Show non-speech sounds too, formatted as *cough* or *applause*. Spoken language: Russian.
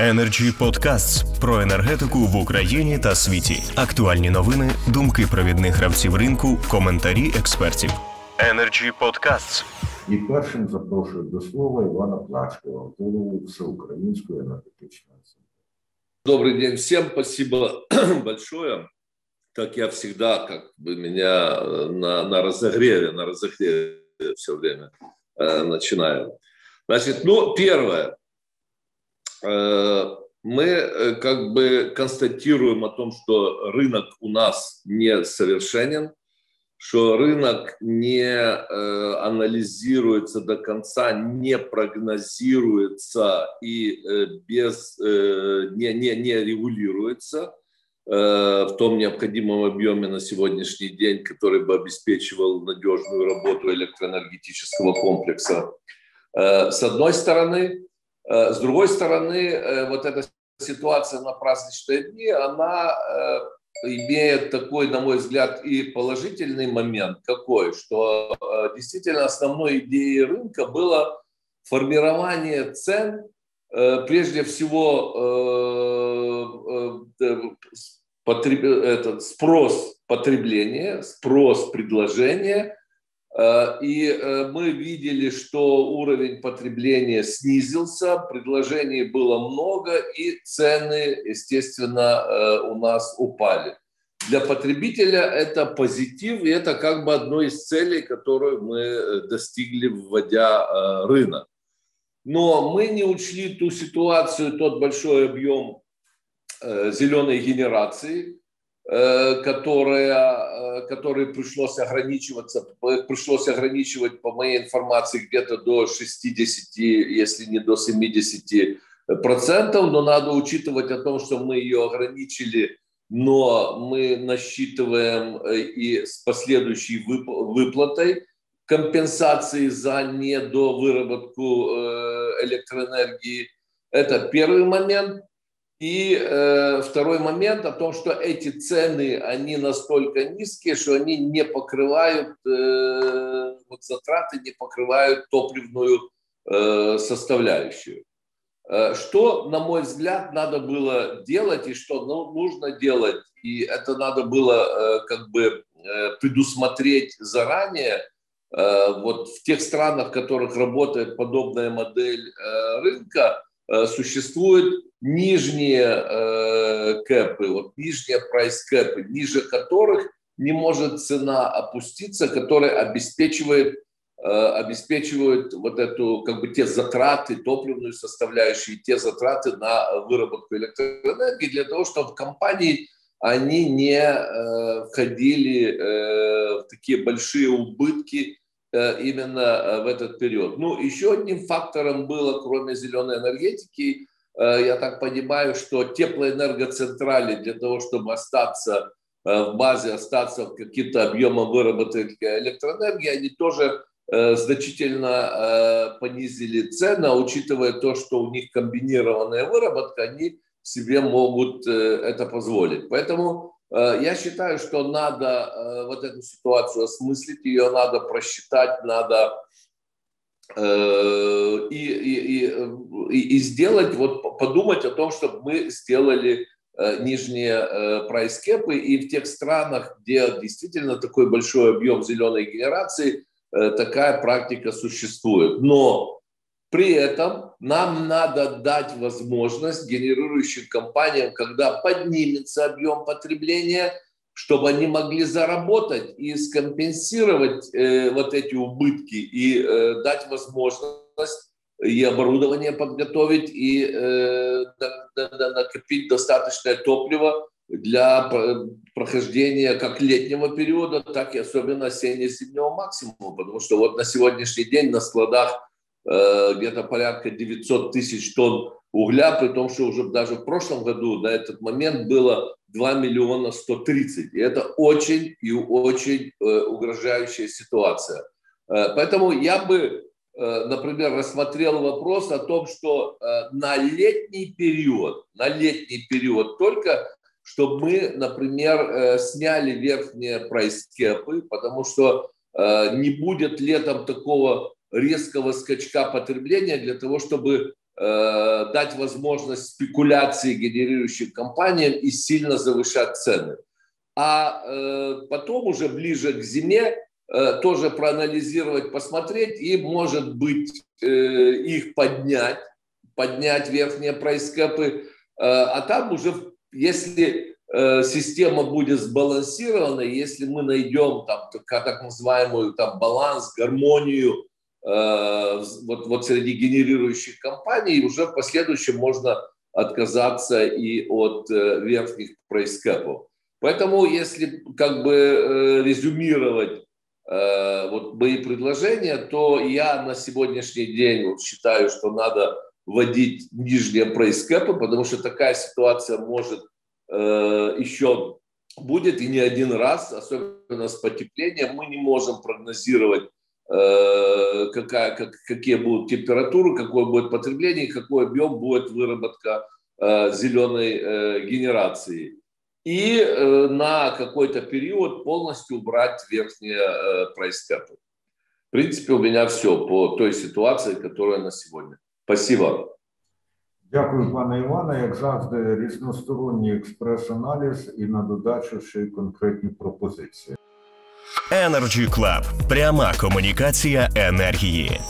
Energy Podcasts про енергетику в Україні та світі. Актуальні новини, думки провідних гравців ринку, коментарі експертів. Energy Podcasts. І першим запрошую до слова Івана Плачкова, голову Всеукраїнської енергетичної асамблеї. Добрый день всем, спасибо *clears throat* большое. Как я всегда, как бы меня э, на, на разогреве, на разогреве все время э, начинаю. Значит, ну, первое. Э, мы э, как бы констатируем о том, что рынок у нас не совершенен, что рынок не э, анализируется до конца, не прогнозируется и без, не, не, не регулируется в том необходимом объеме на сегодняшний день, который бы обеспечивал надежную работу электроэнергетического комплекса. С одной стороны, с другой стороны, э, вот эта ситуация на праздничные дни, она э, имеет такой, на мой взгляд, и положительный момент какой, что действительно основной идеей рынка было формирование цен, прежде всего спрос потребления, спрос предложения – Э, и э, мы видели, что уровень потребления снизился, предложений было много, и цены, естественно, э, у нас упали. Для потребителя это позитив, и это как бы одно из целей, которую мы достигли, вводя рынок. Но мы не учли ту ситуацию, тот большой объем зеленой генерации, Э, которая, э, который пришлось ограничиваться, пришлось ограничивать, по моей информации, где-то до 60, если не до 70 процентов, но надо учитывать о том, что мы ее ограничили, но мы насчитываем э, и с последующей выплатой компенсации за недовыработку электроэнергии. Это первый момент. И э, второй момент о том, что эти цены, они настолько низкие, что они не покрывают, э, вот затраты не покрывают топливную э, составляющую. Э, что, на мой взгляд, надо было делать и что ну, нужно делать, и это надо было э, как бы э, предусмотреть заранее, э, вот в тех странах, в которых работает подобная модель э, рынка, существуют нижние э, кэпы, вот нижние прайс-кэпы, ниже которых не может цена опуститься, которая обеспечивает э, обеспечивают вот эту, как бы те затраты, топливную составляющую, те затраты на выработку электроэнергии для того, чтобы компании они не э, входили э, в такие большие убытки Э, именно э, в этот период. Ну, еще одним фактором было, кроме зеленой энергетики, э, я так понимаю, что теплоэнергоцентрали для того, чтобы остаться в базе, остаться в каким-то объемом выработки электроэнергии, они тоже значительно понизили цены, а учитывая то, что у них комбинированная выработка, они себе могут это позволить. Поэтому Э, я считаю, что надо э, вот эту ситуацию осмыслить, ее надо просчитать, надо э, и, и, и, и сделать, вот подумать о том, чтобы мы сделали нижние прайскепы, и в тех странах, где действительно такой большой объем зеленой генерации, такая практика существует. Но при этом нам надо дать возможность генерирующим компаниям, когда поднимется объем потребления, чтобы они могли заработать и скомпенсировать э, вот эти убытки и э, дать возможность и оборудование подготовить, и э, накопить достаточное топливо для прохождения как летнего периода, так и особенно осенне-зимнего максимума. Потому что вот на сегодняшний день на складах Э, где-то порядка 900 тысяч тонн угля, при том, что уже даже в прошлом году на этот момент было 2 миллиона 130. И это очень и очень э, угрожающая ситуация. Э, поэтому я бы, например, рассмотрел вопрос о том, что на летний период, на летний период только, чтобы мы, например, сняли верхние прайскепы, потому что не будет летом такого резкого скачка потребления для того, чтобы дать возможность спекуляции генерирующим компаниям и сильно завышать цены. А потом уже ближе к зиме тоже проанализировать, посмотреть и, может быть, их поднять, поднять верхние прайскэпы, а там уже, если Э, система будет сбалансирована, если мы найдем там так называемую там баланс, гармонию э, вот, вот среди генерирующих компаний, уже в последующем можно отказаться и от э, верхних прайскэпов. Поэтому, если как бы резюмировать вот мои предложения, то я на сегодняшний день вот считаю, что надо вводить нижние прайскэпы, потому что такая ситуация может Э, еще будет и не один раз, особенно с потеплением. Мы не можем прогнозировать, э, какая, как, какие будут температуры, какое будет потребление, какой объем будет выработка э, зеленой генерации. И на какой-то период полностью убрать верхние прайскапы. В принципе, у меня все по той ситуации, которая на сегодня. Спасибо. Дякую, пане Іване. Як завжди, різносторонній експрес-аналіз і на додачу ще й конкретні пропозиції. Energy Club. пряма комунікація енергії.